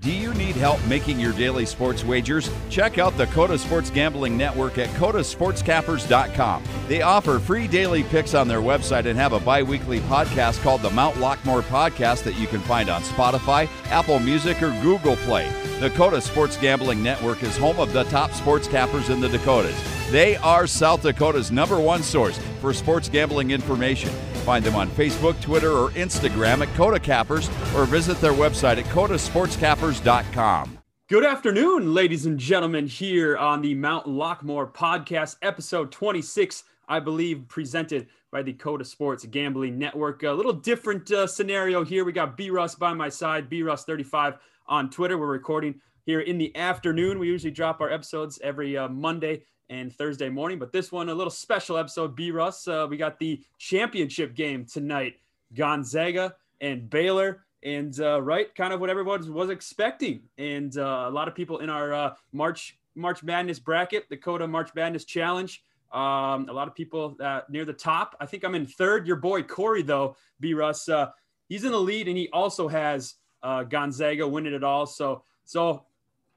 Do you need help making your daily sports wagers? Check out the Coda Sports Gambling Network at codasportscappers.com. They offer free daily picks on their website and have a bi weekly podcast called the Mount Lockmore Podcast that you can find on Spotify, Apple Music, or Google Play. The Coda Sports Gambling Network is home of the top sports cappers in the Dakotas. They are South Dakota's number one source for sports gambling information. Find them on Facebook, Twitter, or Instagram at Coda Cappers or visit their website at codasportscappers.com. Good afternoon, ladies and gentlemen, here on the Mount Lockmore podcast, episode 26, I believe, presented by the Coda Sports Gambling Network. A little different uh, scenario here. We got B Russ by my side, B Russ 35 on Twitter. We're recording here in the afternoon. We usually drop our episodes every uh, Monday and Thursday morning. But this one, a little special episode. B Russ, uh, we got the championship game tonight Gonzaga and Baylor. And uh, right, kind of what everyone was expecting. And uh, a lot of people in our uh, March March Madness bracket, Coda March Madness Challenge. Um, a lot of people uh, near the top. I think I'm in third. Your boy Corey, though, B Russ, uh, he's in the lead, and he also has Gonzaga winning it all. So, so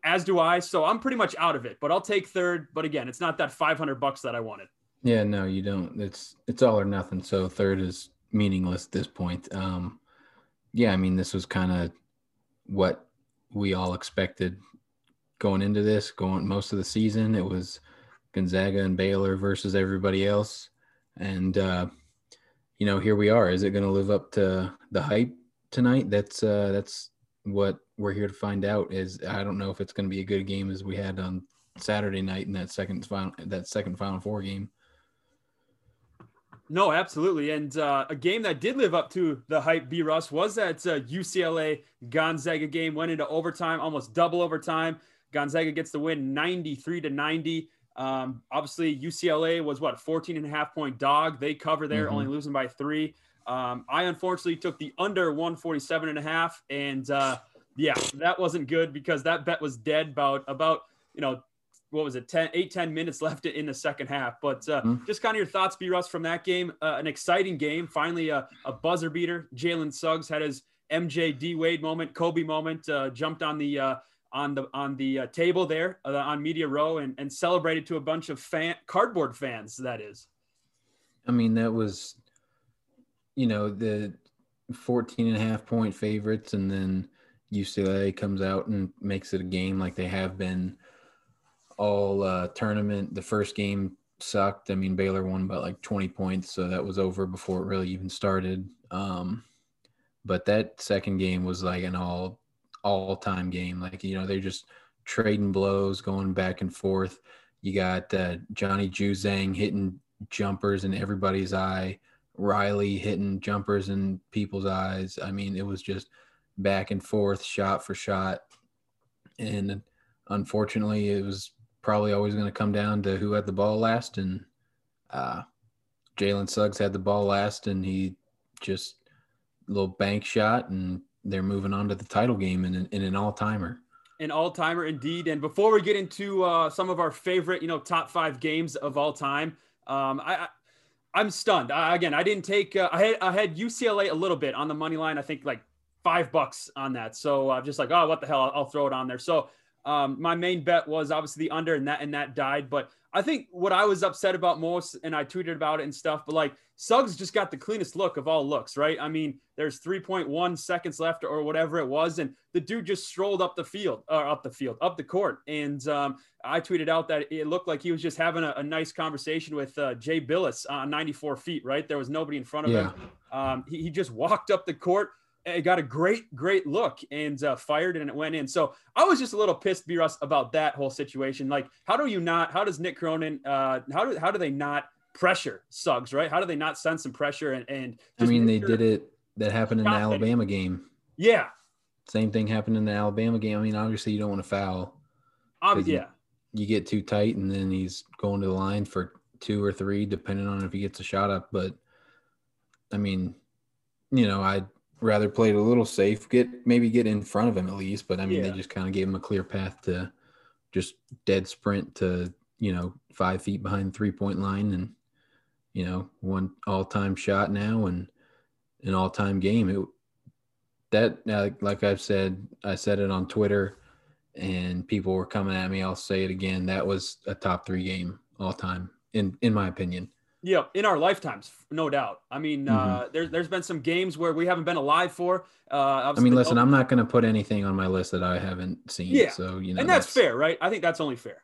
as do I. So I'm pretty much out of it, but I'll take third. But again, it's not that 500 bucks that I wanted. Yeah, no, you don't. It's it's all or nothing. So third is meaningless at this point. Um, yeah, I mean, this was kind of what we all expected going into this, going most of the season. It was Gonzaga and Baylor versus everybody else, and uh, you know, here we are. Is it going to live up to the hype tonight? That's uh, that's what we're here to find out is I don't know if it's going to be a good game as we had on Saturday night in that second final that second Final Four game. No, absolutely, and uh, a game that did live up to the hype. B. Russ was that uh, UCLA Gonzaga game went into overtime, almost double overtime. Gonzaga gets the win, ninety three to ninety. Um, obviously, UCLA was what 14 and a half point dog. They cover there, mm-hmm. only losing by three. Um, I unfortunately took the under 147 and a half, and uh, yeah, that wasn't good because that bet was dead about about you know what was it 10 8 10 minutes left in the second half. But uh, mm-hmm. just kind of your thoughts b russ from that game. Uh, an exciting game. Finally a, a buzzer beater. Jalen suggs had his mj d wade moment kobe moment uh, jumped on the uh, on the on the uh, table there uh, on media row and, and celebrated to a bunch of fan cardboard fans that is. I mean that was you know the 14 and a half point favorites and then UCLA comes out and makes it a game like they have been all uh, tournament. The first game sucked. I mean, Baylor won by like 20 points, so that was over before it really even started. Um, but that second game was like an all all time game. Like you know, they're just trading blows, going back and forth. You got uh, Johnny Juzang hitting jumpers in everybody's eye. Riley hitting jumpers in people's eyes. I mean, it was just back and forth, shot for shot. And unfortunately, it was probably always going to come down to who had the ball last. And uh, Jalen Suggs had the ball last, and he just little bank shot, and they're moving on to the title game in, in an all timer. An all timer indeed. And before we get into uh, some of our favorite, you know, top five games of all time, um, I, I am stunned. I, again, I didn't take. Uh, I had I had UCLA a little bit on the money line. I think like five bucks on that. So I'm uh, just like, oh, what the hell? I'll, throw it on there. So um, my main bet was obviously the under, and that and that died. But I think what I was upset about most, and I tweeted about it and stuff, but like Suggs just got the cleanest look of all looks, right? I mean, there's 3.1 seconds left or whatever it was, and the dude just strolled up the field, or up the field, up the court. And um, I tweeted out that it looked like he was just having a, a nice conversation with uh, Jay Bilas on 94 feet, right? There was nobody in front of yeah. him. Um, he, he just walked up the court it got a great, great look and uh, fired and it went in. So I was just a little pissed, B. Russ, about that whole situation. Like, how do you not? How does Mick Cronin? Uh, how do how do they not pressure Suggs? Right? How do they not send some pressure and? and I mean, they sure did it. That happened in the Alabama game. Yeah. Same thing happened in the Alabama game. I mean, obviously you don't want to foul. Um, yeah. You, you get too tight, and then he's going to the line for two or three, depending on if he gets a shot up. But I mean, you know, I rather play it a little safe, get maybe get in front of him at least. But I mean, yeah. they just kind of gave him a clear path to just dead sprint to you know five feet behind three point line, and you know one all time shot now and an all time game. It that uh, like I've said, I said it on Twitter, and people were coming at me. I'll say it again. That was a top three game all time, in in my opinion. Yeah, in our lifetimes, no doubt. I mean, uh, Mm-hmm. uh, there's there's been some games where we haven't been alive for. Uh, I mean, listen, I'm not going to put anything on my list that I haven't seen. Yeah, So you know, and that's, fair, right? I think that's only fair.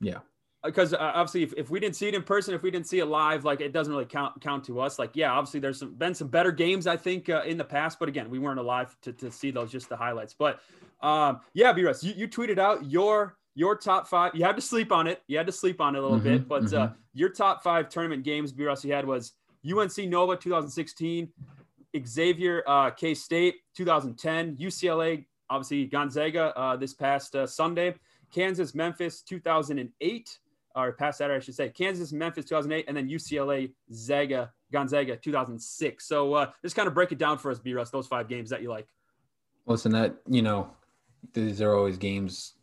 Yeah. Because uh, obviously, if, if we didn't see it in person, if we didn't see it live, like it doesn't really count count to us. Like, yeah, obviously, there's some, been some better games I think uh, in the past, but again, we weren't alive to, to see those, just the highlights. But um, yeah, B Russ, you, you tweeted out your your top five. You had to sleep on it. You had to sleep on it a little Mhm, bit, but uh, mhm. your top five tournament games, B Russ, you had was UNC Nova 2016, Xavier uh, K State 2010, UCLA, obviously Gonzaga uh, this past uh, Sunday, Kansas Memphis 2008, or past that, I should say, Kansas Memphis 2008, and then UCLA Zaga Gonzaga 2006. So uh, just kind of break it down for us, B Russ, those five games that you like. Listen, that you know, these are always games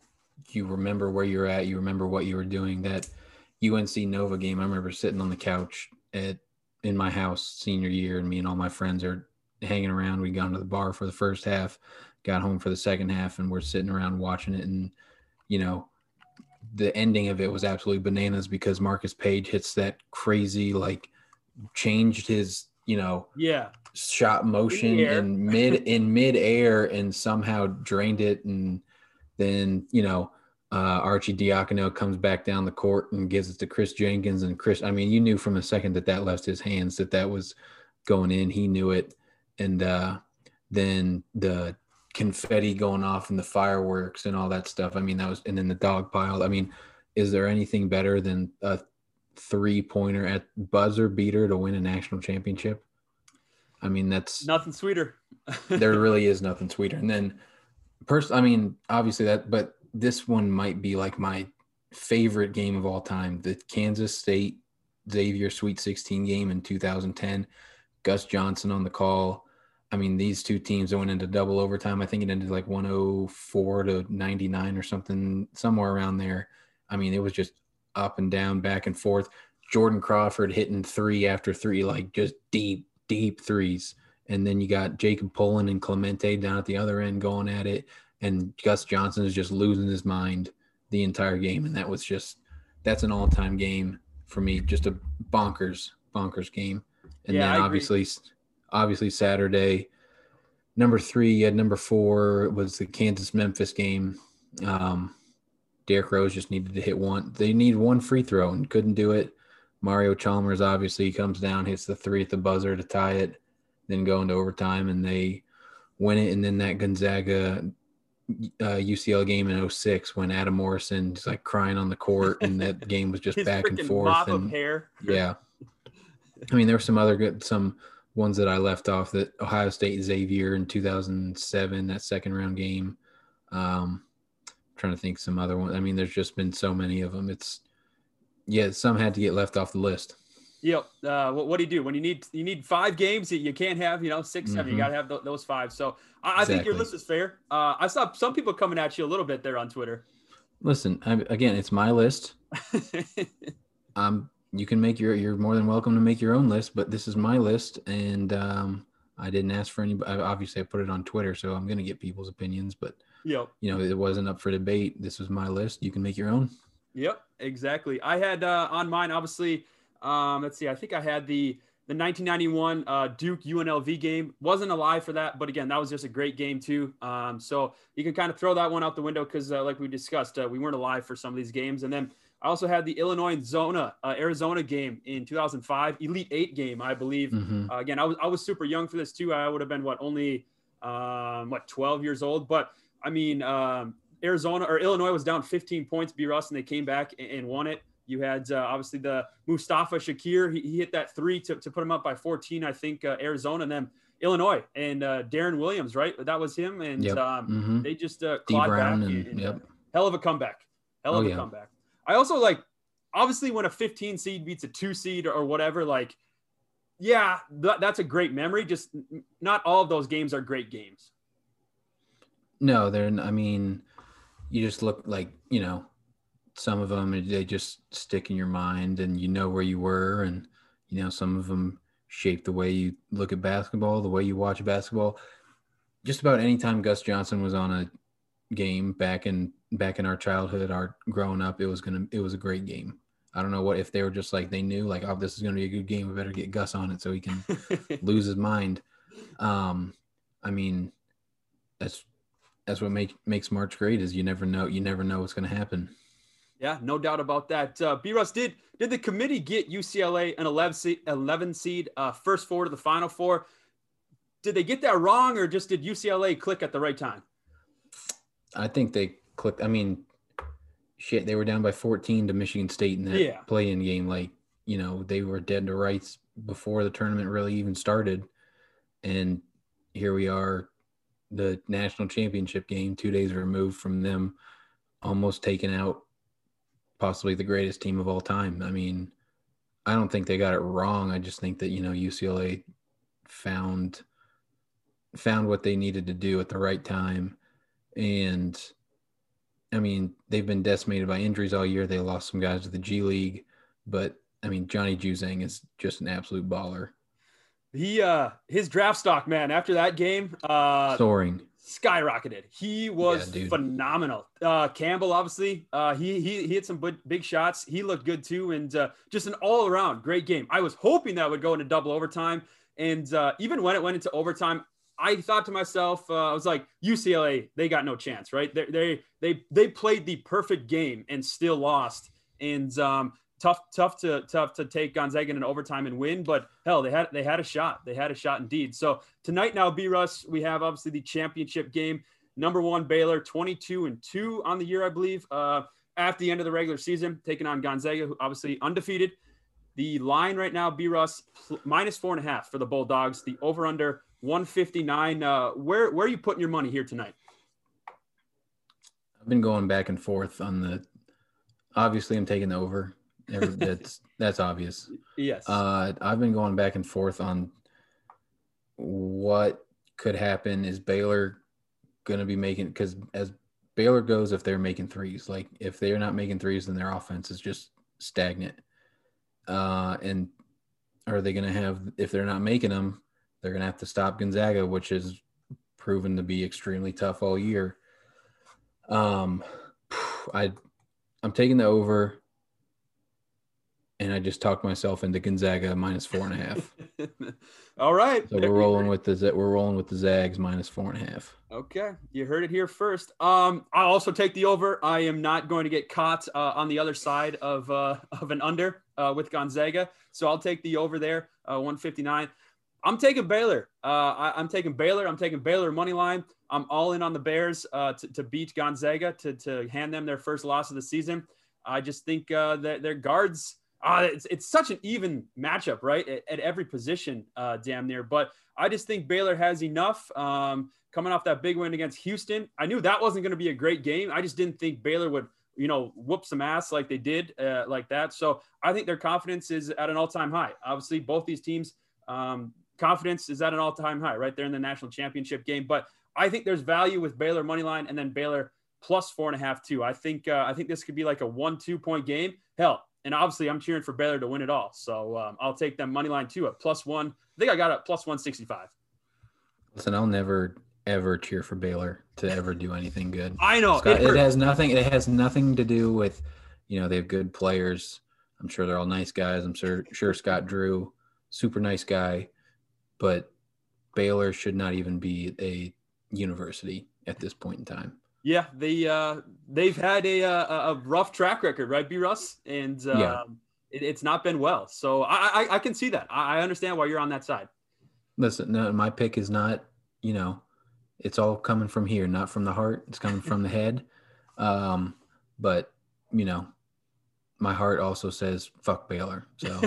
you remember where you're at, you remember what you were doing. That UNC Nova game, I remember sitting on the couch at in my house senior year, and me and all my friends are hanging around. We gone to the bar for the first half, got home for the second half, and we're sitting around watching it. And you know, the ending of it was absolutely bananas because Marcus Paige hits that crazy like changed his you know Yeah. shot motion in mid in mid air and somehow drained it and then you know uh, Arcidiacono comes back down the court and gives it to Kris Jenkins. And Kris I mean you knew from the second that that left his hands that that was going in. He knew it. And uh, then the confetti going off and the fireworks and all that stuff. I mean that was and then the dog pile. I mean is there anything better than a three pointer at buzzer beater to win a national championship? I mean, that's Nothing sweeter. there really is nothing sweeter. And then, person, I mean, obviously that, but this one might be like my favorite game of all time: the Kansas State Xavier Sweet 16 game in 2010. Gus Johnson on the call. I mean, these two teams went into double overtime. I think it ended like 104 to 99 or something, somewhere around there. I mean, it was just up and down, back and forth. Jordan Crawford hitting three after three, like just deep, deep threes. And then you got Jacob Pullen and Clemente down at the other end going at it. And Gus Johnson is just losing his mind the entire game. And that was just, that's an all time game for me. Just a bonkers, bonkers game. And Yeah, I then agree. obviously, obviously Saturday, number three, you had number four was the Kansas Memphis game. Um, Derrick Rose just needed to hit one. They need one free throw and couldn't do it. Mario Chalmers obviously comes down, hits the three at the buzzer to tie it, then go into overtime and they win it. And then that Gonzaga uh, UCL game in 06 when Adam Morrison is like crying on the court and that game was just back and forth. And yeah. I mean, there were some other good, some ones that I left off that Ohio State Xavier in 2007, that second round game. Um, trying to think some other ones. I mean, there's just been so many of them. It's, yeah, some had to get left off the list. Yep. Uh, what, what do you do when you need you need five games? You, you can't have you know 6 seven. You Mhm. got to have th- those five. So I, I think your list is fair. Uh, I saw some people coming at you a little bit there on Twitter. Listen, I, again, it's my list. Um, you can make your, you're more than welcome to make your own list, but this is my list. And, um, I didn't ask for any, obviously I put it on Twitter, so I'm going to get people's opinions, but yep. you know, it wasn't up for debate. This was my list. You can make your own. Yep, exactly. I had uh, on mine, obviously. Um, let's see. I think I had the the 1991 uh, Duke UNLV game. Wasn't alive for that, but again, that was just a great game too. Um, so you can kind of throw that one out the window because, uh, like we discussed, uh, we weren't alive for some of these games. And then I also had the Illinois and Zona uh, Arizona game in 2005, Elite Eight game, I believe. Mhm. Uh, again, I was I was super young for this too. I would have been what only um, what 12 years old, but I mean um, Arizona or Illinois was down 15 points, B Russ, and they came back and, and won it. You had uh, obviously the Mustafa Shakur. He, he hit that three to, to put him up by 14, I think, uh, Arizona, and then Illinois and uh, Deron Williams, right? That was him. And Yep. um, Mhm. they just uh, clawed back. and, and, uh, yep. hell of a comeback. Hell Oh, of a yeah. comeback. I also like, obviously, when a 15 seed beats a two seed or, or whatever, like, yeah, that, that's a great memory. Just not all of those games are great games. No, they're, I mean, you just look like, you know, some of them, they just stick in your mind and you know where you were. And, you know, some of them shape the way you look at basketball, the way you watch basketball. just about any time Gus Johnson was on a game back in back in our childhood, our growing up, it was gonna it was a great game. I don't know what if they were just like they knew like oh this is gonna be a good game. We better get Gus on it so he can lose his mind. Um, I mean, that's that's what make, makes March great is you never know you never know what's gonna happen. Yeah, no doubt about that. Uh, B. Russ did did the committee get UCLA an 11 seed, 11 seed uh, first four to the Final Four? Did they get that wrong, or just did UCLA click at the right time? I think they clicked. I mean, shit, they were down by 14 to Michigan State in that Yeah. play-in game. Like, you know, they were dead to rights before the tournament really even started, and here we are, the national championship game, two days removed from them almost taken out possibly the greatest team of all time. I mean, I don't think they got it wrong. I just think that you know UCLA found found what they needed to do at the right time, and I mean they've been decimated by injuries all year. They lost some guys to the G League, but I mean Johnny Juzang is just an absolute baller, He uh his draft stock, man, after that game, uh soaring. Skyrocketed. He was Yeah, phenomenal. Uh, Campbell, obviously, uh, he, he he hit some big, big shots. He looked good too, and uh, just an all around great game. I was hoping that would go into double overtime, and uh, even when it went into overtime, I thought to myself, uh, I was like, UCLA, they got no chance, right? They they they they played the perfect game and still lost, and um, tough tough to tough to take Gonzaga in overtime and win, but hell, they had they had a shot. They had a shot indeed. So tonight now, B Russ, we have obviously the championship game. Number one Baylor, 22 and two on the year, I believe. Uh, at the end of the regular season, taking on Gonzaga, who obviously undefeated. The line right now, B Russ pl- minus four and a half for the Bulldogs. The over under 159. Uh, where where are you putting your money here tonight? I've been going back and forth on the. Obviously, I'm taking the over. That's that's obvious. Yes. Uh, I've been going back and forth on what could happen. Is Baylor going to be making? Because as Baylor goes, if they're making threes, like if they're not making threes, then their offense is just stagnant. Uh, and are they going to have? If they're not making them, they're going to have to stop Gonzaga, which has proven to be extremely tough all year. Um, I, I'm taking the over and I just talked myself into Gonzaga minus four and a half. All right. So we're rolling with the we're rolling with the Zags minus four and a half. Okay, you heard it here first. Um, I'll also take the over. I am not going to get caught uh, on the other side of uh, of an under uh, with Gonzaga, so I'll take the over there, uh, 159. I'm taking Baylor. Uh, I, I'm taking Baylor. I'm taking Baylor money line. I'm all in on the Bears uh, to, to beat Gonzaga to to hand them their first loss of the season. I just think uh, that their guards. Uh, it's, it's such an even matchup, right? At, at every position, uh, damn near. But I just think Baylor has enough. Um, coming off that big win against Houston. I knew that wasn't going to be a great game. I just didn't think Baylor would, you know, whoop some ass like they did, uh, like that. So I think their confidence is at an all-time high. Obviously, both these teams, um, confidence is at an all-time high, right there in the national championship game. But I think there's value with Baylor money line and then Baylor plus four and a half too. I think uh, I think this could be like a one-two point game. Hell, and obviously I'm cheering for Baylor to win it all. So um, I'll take them money line too at plus one. I think I got it plus one sixty-five. Listen, I'll never ever cheer for Baylor to ever do anything good. I know Scott, it it has nothing. It has nothing to do with, you know, they have good players. I'm sure they're all nice guys. I'm sure sure Scott Drew, super nice guy, but Baylor should not even be a university at this point in time. Yeah, they uh, they've had a, a a rough track record, right, B. Russ, and um, Yeah. it, it's not been well. So I, I I can see that. I, I understand why you're on that side. Listen, no, my pick is not, you know, it's all coming from here, not from the heart. It's coming from the head. Um, but you know, my heart also says fuck Baylor. So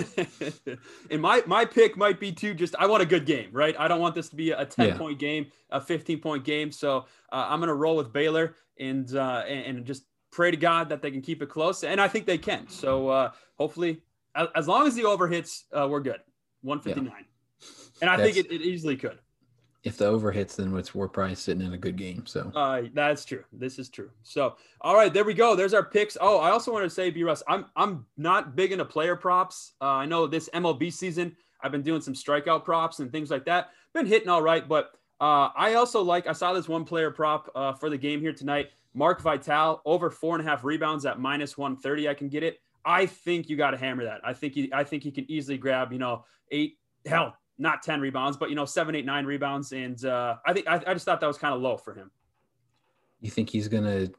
and my my pick might be too. Just I want a good game, right? I don't want this to be a ten Yeah. point game, a fifteen point game. So uh, I'm gonna roll with Baylor and uh, and, and just pray to God that they can keep it close, and I think they can. So uh, hopefully, as, as long as the over hits, uh, we're good. One fifty nine, and I think it, it easily could. If the over hits, then it's, we're probably sitting in a good game. So Uh, that's true. This is true. So, all right, there we go. There's our picks. Oh, I also want to say, B. Russ, I'm I'm not big into player props. Uh, I know this MLB season, I've been doing some strikeout props and things like that. Been hitting all right, but Uh, I also like, I saw this one player prop uh, for the game here tonight. Mark Vital over four and a half rebounds at minus 130. I can get it. I think you got to hammer that. I think he, I think he can easily grab, you know, eight, hell, not 10 rebounds, but, you know, seven, eight, nine rebounds. And uh, I think, I, I just thought that was kind of low for him. You think he's going to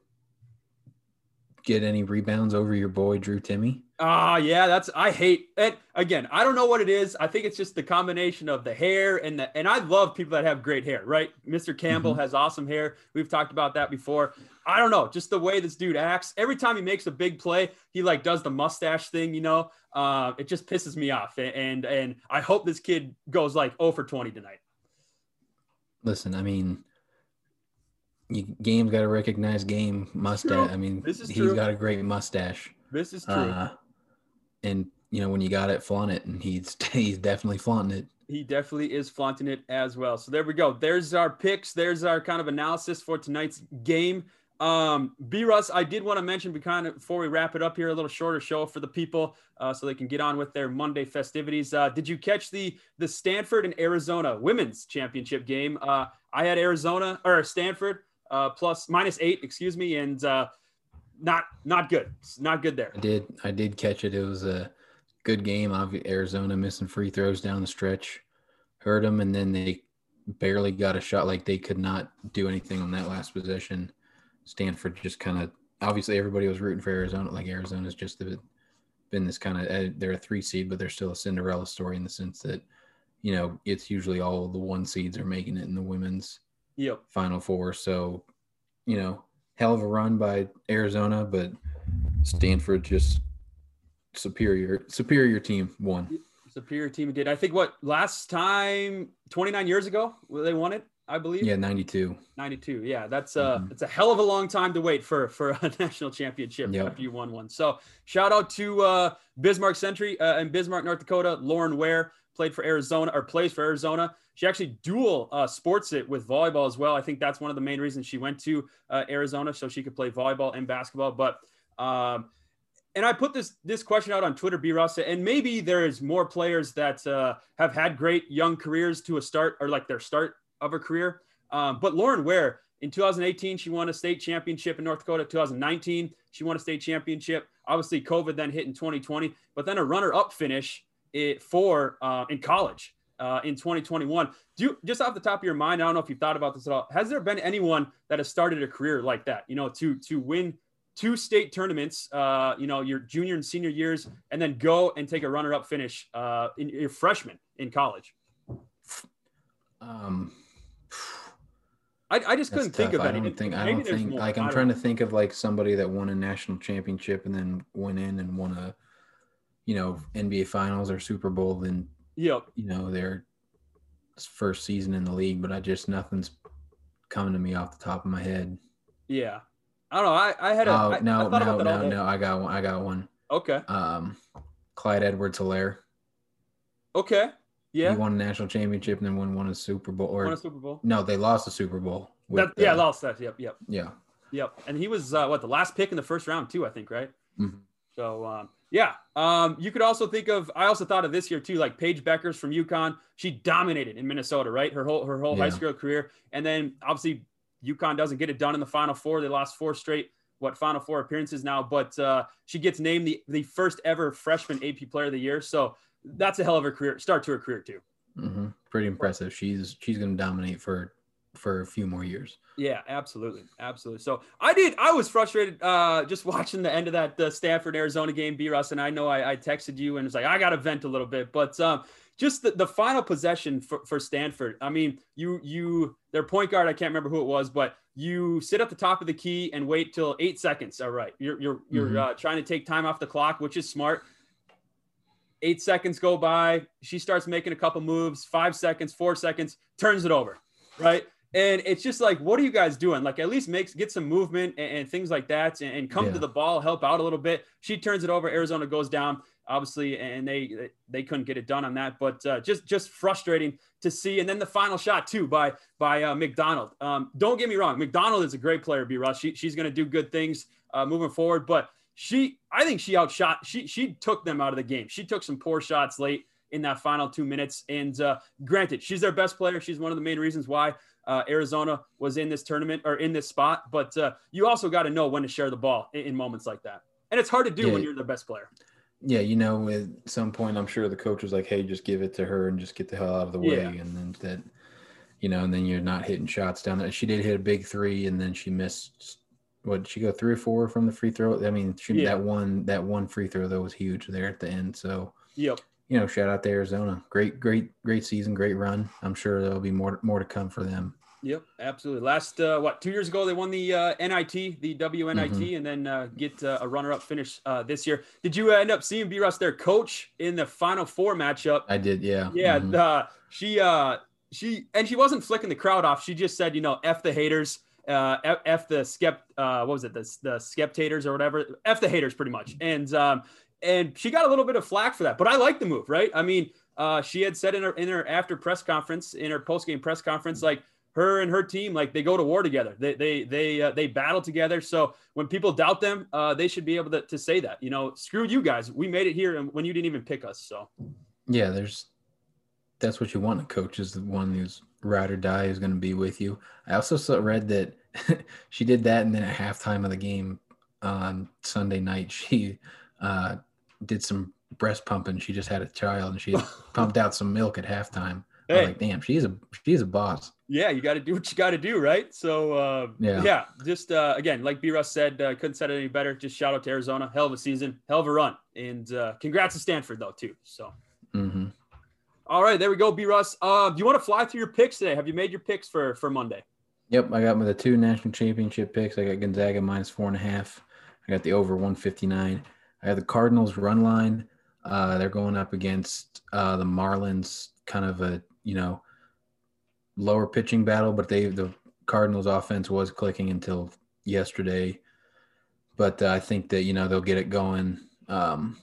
get any rebounds over your boy Drew Timme? Ah, uh, yeah, that's I hate it. Again, I don't know what it is. I think it's just the combination of the hair and the and I love people that have great hair, right? Mr. Campbell mm-hmm. has awesome hair. We've talked about that before. I don't know, just the way this dude acts. Every time he makes a big play, he like does the mustache thing, you know. Uh, it just pisses me off. And and I hope this kid goes like 0 for 20 tonight. Listen, I mean, you, game's got to recognize game mustache. I mean, this is he's true. got a great mustache. This is true. Uh, and you know when you got it, flaunt it, and he's he's definitely flaunting it. He definitely is flaunting it as well. So there we go. There's our picks. There's our kind of analysis for tonight's game. Um, B Russ, I did want to mention we kind of before we wrap it up here, a little shorter show for the people, uh, so they can get on with their Monday festivities. Uh, did you catch the the Stanford and Arizona women's championship game? Uh, I had Arizona or Stanford uh, plus minus eight, excuse me, and uh, not not good. It's not good there. I did I did catch it. It was a good game. Arizona missing free throws down the stretch, hurt them, and then they barely got a shot. Like they could not do anything on that last possession. Stanford just kind of obviously everybody was rooting for Arizona. Like Arizona's just been this kind of eh, they're a three seed, but they're still a Cinderella story in the sense that you know it's usually all the one seeds are making it in the women's yep. Final Four. So you know hell of a run by Arizona, but Stanford just superior superior team won. Superior team did. I think what last time 29 years ago they won it, I believe. Yeah, 92. 92. Yeah, that's uh mm-hmm. it's a hell of a long time to wait for for a national championship yep. after you won one. So, shout out to uh Bismarck Century uh, and Bismarck, North Dakota, Lauren Ware played for Arizona or plays for Arizona. She actually dual uh, sports it with volleyball as well. I think that's one of the main reasons she went to uh, Arizona so she could play volleyball and basketball. But um, and I put this this question out on Twitter, B. Rasta, and maybe there is more players that uh, have had great young careers to a start or like their start of a career. Um, but Lauren Ware in 2018, she won a state championship in North Dakota. 2019, she won a state championship. Obviously, COVID then hit in 2020, but then a runner-up finish it for uh, in college uh, in 2021. Do you, just off the top of your mind, I don't know if you've thought about this at all. Has there been anyone that has started a career like that? You know, to to win two state tournaments, uh, you know, your junior and senior years, and then go and take a runner-up finish uh, in your freshman in college. Um, I, I just couldn't think of. I don't think. I don't think. More. Like I'm trying know. to think of like somebody that won a national championship and then went in and won a you know, NBA Finals or Super Bowl than yep. you know, their first season in the league, but I just nothing's coming to me off the top of my head. Yeah. I don't know. I, I had a oh, I, no, I no, no, no. I got one. I got one. Okay. Um, Clyde Edwards Helaire. Okay. Yeah. He won a national championship and then won one a Super Bowl. Or won a Super Bowl. No, they lost the Super Bowl. That, yeah, uh, lost that. Yep. Yep. Yeah. Yep. And he was uh, what the last pick in the first round too, I think, right? Mm-hmm. So um, yeah, um, you could also think of. I also thought of this year too, like Paige Bueckers from UConn. She dominated in Minnesota, right? Her whole her whole yeah. high school career, and then obviously UConn doesn't get it done in the Final Four. They lost four straight what Final Four appearances now, but uh, she gets named the the first ever freshman AP Player of the Year. So that's a hell of a career start to her career too. Mm-hmm. Pretty impressive. She's she's going to dominate for for a few more years. Yeah, absolutely, absolutely. So I did. I was frustrated uh, just watching the end of that uh, Stanford Arizona game, B. Russ, and I know I, I texted you and it's like I got to vent a little bit, but um, just the, the final possession for, for Stanford. I mean, you you their point guard. I can't remember who it was, but you sit at the top of the key and wait till eight seconds. All right, you're you're you're mm-hmm. uh, trying to take time off the clock, which is smart. Eight seconds go by. She starts making a couple moves. Five seconds, four seconds, turns it over. Right and it's just like, what are you guys doing? Like, at least makes get some movement and, and things like that, and, and come yeah. to the ball, help out a little bit. She turns it over. Arizona goes down, obviously, and they they couldn't get it done on that. But uh, just just frustrating to see. And then the final shot too by by uh, McDonald. Um, don't get me wrong, McDonald is a great player. B. Russ, she, she's going to do good things uh, moving forward. But she, I think she outshot. She she took them out of the game. She took some poor shots late in that final two minutes. And uh, granted, she's their best player. She's one of the main reasons why uh, Arizona was in this tournament or in this spot. But uh, you also got to know when to share the ball in, in, moments like that. And it's hard to do yeah. when you're the best player. Yeah, you know, at some point, I'm sure the coach was like, "Hey, just give it to her and just get the hell out of the way." Yeah. And then that, you know, and then you're not hitting shots down there. She did hit a big three, and then she missed. What did she go three or four from the free throw? I mean, she, yeah. that one that one free throw though was huge there at the end. So, yep. You know, shout out to Arizona. Great, great, great season, great run. I'm sure there'll be more more to come for them. Yep, absolutely. Last uh, what two years ago they won the uh, NIT, the WNIT, mm-hmm. and then uh, get uh, a runner-up finish uh, this year. Did you end up seeing B. Russ, their coach, in the Final Four matchup? I did, yeah. Yeah, mm-hmm. she she and she wasn't flicking the crowd off. She just said, you know, f the haters, f, f the skept, what was it, the the skeptators or whatever, f the haters, pretty much. And um, and she got a little bit of flack for that, but I like the move, right? I mean, uh, she had said in her in her after press conference, in her post game press conference, like her and her team like they go to war together. They they they uh, they battle together. So when people doubt them uh, they should be able to, to say that you know screw you guys. We made it here and when you didn't even pick us so. Yeah there's that's what you want. A coach is the one who's ride or die is going to be with you. I also saw, read that she did that and then at halftime of the game on sunday night she uh, did some breast pumping she just had a child and she pumped out some milk at halftime hey. like damn she's a she's a boss yeah, you got to do what you got to do, right? So, uh, yeah. yeah, just uh, again, like B Russ said, uh, couldn't said it any better. Just shout out to Arizona, hell of a season, hell of a run, and uh, congrats to Stanford though too. So, mm-hmm. All right, there we go, B Russ. Uh, do you want to fly through your picks today? Have you made your picks for for Monday? Yep, I got my the two national championship picks. I got Gonzaga minus four and a half. I got the over one fifty nine. I have the Cardinals run line. Uh, they're going up against uh, the Marlins, kind of a you know lower pitching battle, but they the Cardinals offense was clicking until yesterday. But uh, I think that you know they'll get it going. Um,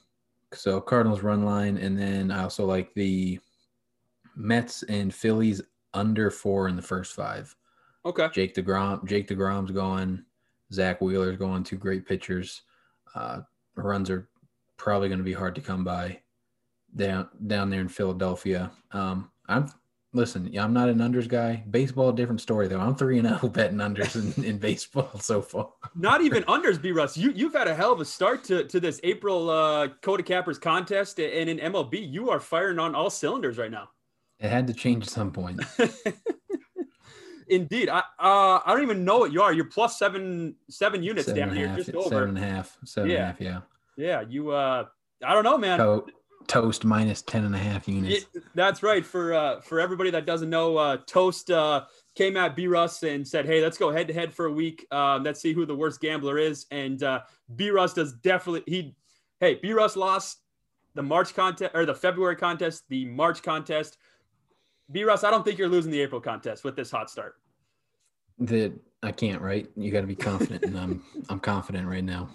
so Cardinals run line, and then I also like the Mets and Phillies under four in the first five. Okay. Jake Degrom, Jake Degrom's going. Zack Wheeler's going. Two great pitchers. Uh, runs are probably going to be hard to come by down down there in Philadelphia. Um, I'm Listen, I'm not an unders guy. Baseball, different story though. I'm three and zero oh betting unders in, in baseball so far. Not even unders, B. Russ. You you've had a hell of a start to, to this April uh, Coda Cappers contest, and in MLB, you are firing on all cylinders right now. It had to change at some point. Indeed, I uh, I don't even know what you are. You're plus seven seven units seven down here, half, just over seven and a half, seven yeah. and a half, yeah. Yeah, you. uh I don't know, man. So, toast minus 10 and a half units that's right for uh for everybody that doesn't know uh toast uh came at b russ and said hey let's go head to head for a week um let's see who the worst gambler is and uh b russ does definitely he hey b russ lost the march contest or the february contest the march contest b russ i don't think you're losing the april contest with this hot start that i can't right you got to be confident and i'm i'm confident right now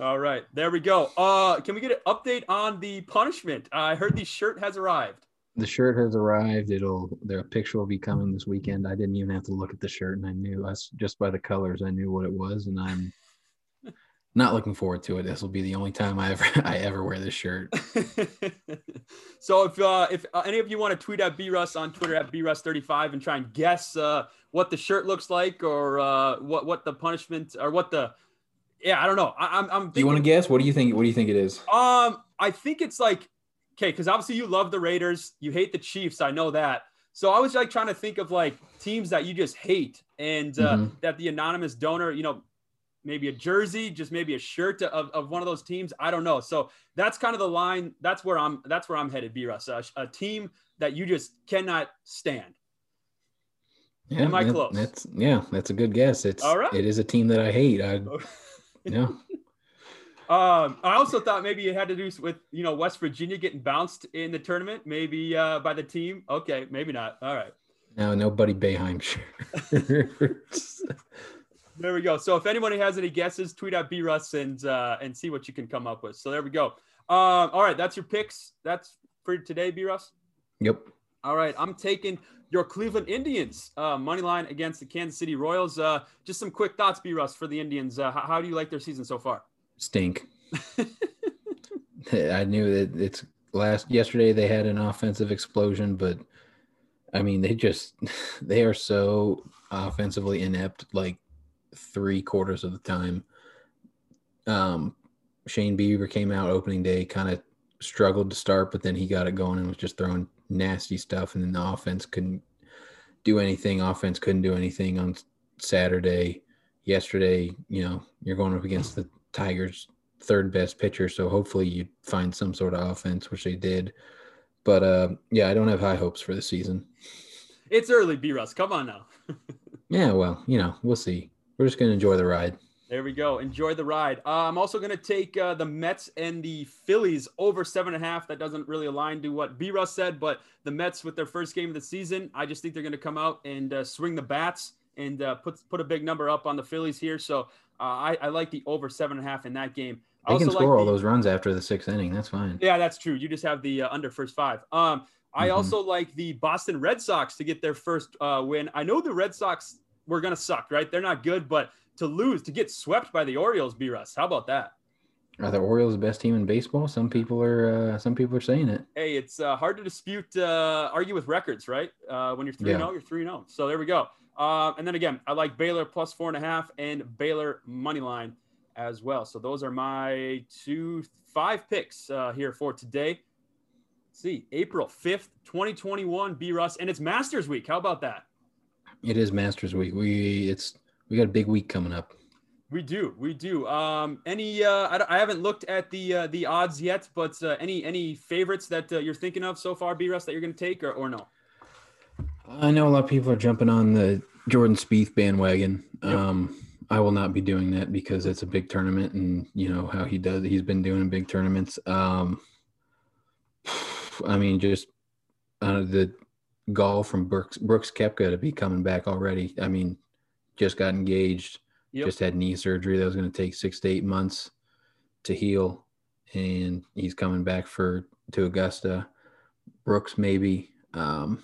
all right, there we go. Uh, can we get an update on the punishment? I heard the shirt has arrived. The shirt has arrived. It'll the picture will be coming this weekend. I didn't even have to look at the shirt, and I knew us just by the colors. I knew what it was, and I'm not looking forward to it. This will be the only time I ever I ever wear this shirt. so if uh, if uh, any of you want to tweet at Russ on Twitter at B Russ thirty five and try and guess uh, what the shirt looks like or uh, what what the punishment or what the yeah, I don't know. I, am I'm. Thinking, you want to guess? What do you think? What do you think it is? Um, I think it's like okay, because obviously you love the Raiders, you hate the Chiefs. I know that. So I was like trying to think of like teams that you just hate, and uh, mm-hmm. that the anonymous donor, you know, maybe a jersey, just maybe a shirt of, of one of those teams. I don't know. So that's kind of the line. That's where I'm. That's where I'm headed. B Russ, a, a team that you just cannot stand. Yeah, Am I that, close? That's yeah, that's a good guess. It's all right. It is a team that I hate. I Yeah. Um, I also thought maybe it had to do with you know West Virginia getting bounced in the tournament, maybe uh, by the team. Okay, maybe not. All right. No, nobody Boeheim there we go. So if anybody has any guesses, tweet out B Russ and uh, and see what you can come up with. So there we go. Um, all right, that's your picks. That's for today, B Russ. Yep. All right, I'm taking your Cleveland Indians uh, money line against the Kansas City Royals. Uh, just some quick thoughts, B. Russ, for the Indians. Uh, how, how, do you like their season so far? Stink. I knew that it's last yesterday they had an offensive explosion, but I mean they just they are so offensively inept like three quarters of the time. Um, Shane Bieber came out opening day, kind of struggled to start, but then he got it going and was just throwing nasty stuff, and then the offense couldn't do anything. Offense couldn't do anything on Saturday. Yesterday, you know, you're going up against the Tigers' third best pitcher, so hopefully you find some sort of offense, which they did. But uh, yeah, I don't have high hopes for the season. It's early, B Russ. Come on now. yeah, well, you know, we'll see. We're just gonna enjoy the ride. There we go. Enjoy the ride. Uh, I'm also going to take uh, the Mets and the Phillies over seven and a half. That doesn't really align to what B Russ said, but the Mets with their first game of the season, I just think they're going to come out and uh, swing the bats and uh, put put a big number up on the Phillies here. So uh, I, I, like the over seven and a half in that game. They can score like all those runs after the sixth inning. That's fine. Yeah, that's true. You just have the uh, under first five. Um, I mm-hmm. also like the Boston Red Sox to get their first win. I know the Red Sox were going to suck, right? They're not good, but to lose, to get swept by the Orioles, B Russ. How about that? Are the Orioles the best team in baseball? Some people are uh, some people are saying it. Hey, it's uh, hard to dispute, uh, argue with records, right? Uh, when you're three zero, oh, you're three zero. So there we go. Uh, and then again, I like Baylor plus four and a half and Baylor money line as well. So those are my two five picks uh, here for today. Let's see, April fifth, twenty twenty one, B Russ, and it's Masters Week. How about that? It is Masters Week. We it's we got a big week coming up. We do, we do. Um, any? Uh, I, I haven't looked at the uh, the odds yet, but uh, any any favorites that uh, you're thinking of so far, B Russ, that you're going to take, or, or no? I know a lot of people are jumping on the Jordan Spieth bandwagon. Yep. Um, I will not be doing that because it's a big tournament, and you know how he does. He's been doing big tournaments. Um, I mean, just uh, the Gall from Brooks Brooks Koepka to be coming back already. I mean, just got engaged, yep. just had knee surgery that was going to take six to eight months to heal, and he's coming back for to Augusta. Brooks maybe. Um,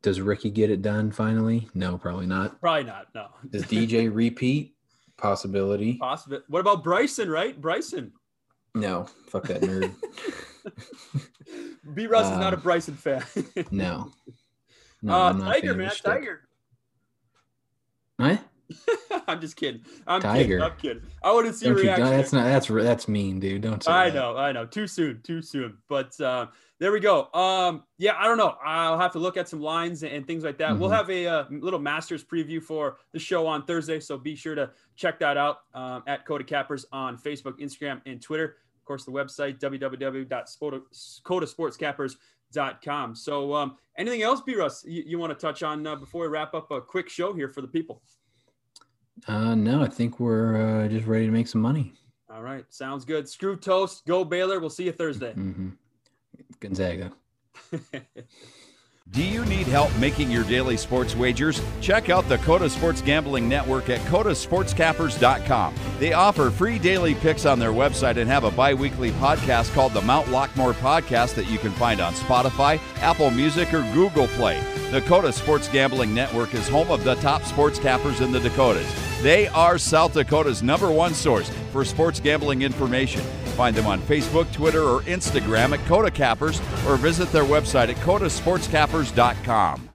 does Rickie get it done finally? No, probably not. Probably not. No. Does DJ repeat? Possibility. Possible. What about Bryson? Right, Bryson. No, fuck that nerd. B. Russ is not a um, Bryson fan. no. No, uh, Tiger, man, Tiger. What? I'm just kidding. I'm Tiger. kidding. I'm kidding. I want to see a reaction. You, that's not. That's that's mean, dude. Don't say. I that. know. I know. Too soon. Too soon. But uh, there we go. Um, yeah, I don't know. I'll have to look at some lines and, things like that. Mm-hmm. We'll have a, a, uh, little Masters preview for the show on Thursday, so be sure to check that out um, at Coda Cappers on Facebook, Instagram, and Twitter. Of course, the website www.codasportscappers.com. So, um, anything else, B. Russ, you, you want to touch on uh, before we wrap up a quick show here for the people? Uh, no, I think we're uh, just ready to make some money. All right, sounds good. Screw toast. Go Baylor. We'll see you Thursday. Mm-hmm. Gonzaga. Do you need help making your daily sports wagers? Check out the Coda Sports Gambling Network at codasportscappers.com. They offer free daily picks on their website and have a bi weekly podcast called the Mount Lockmore Podcast that you can find on Spotify, Apple Music, or Google Play. The Coda Sports Gambling Network is home of the top sports cappers in the Dakotas. They are South Dakota's number one source for sports gambling information. Find them on Facebook, Twitter, or Instagram at Coda Cappers or visit their website at codasportscappers.com.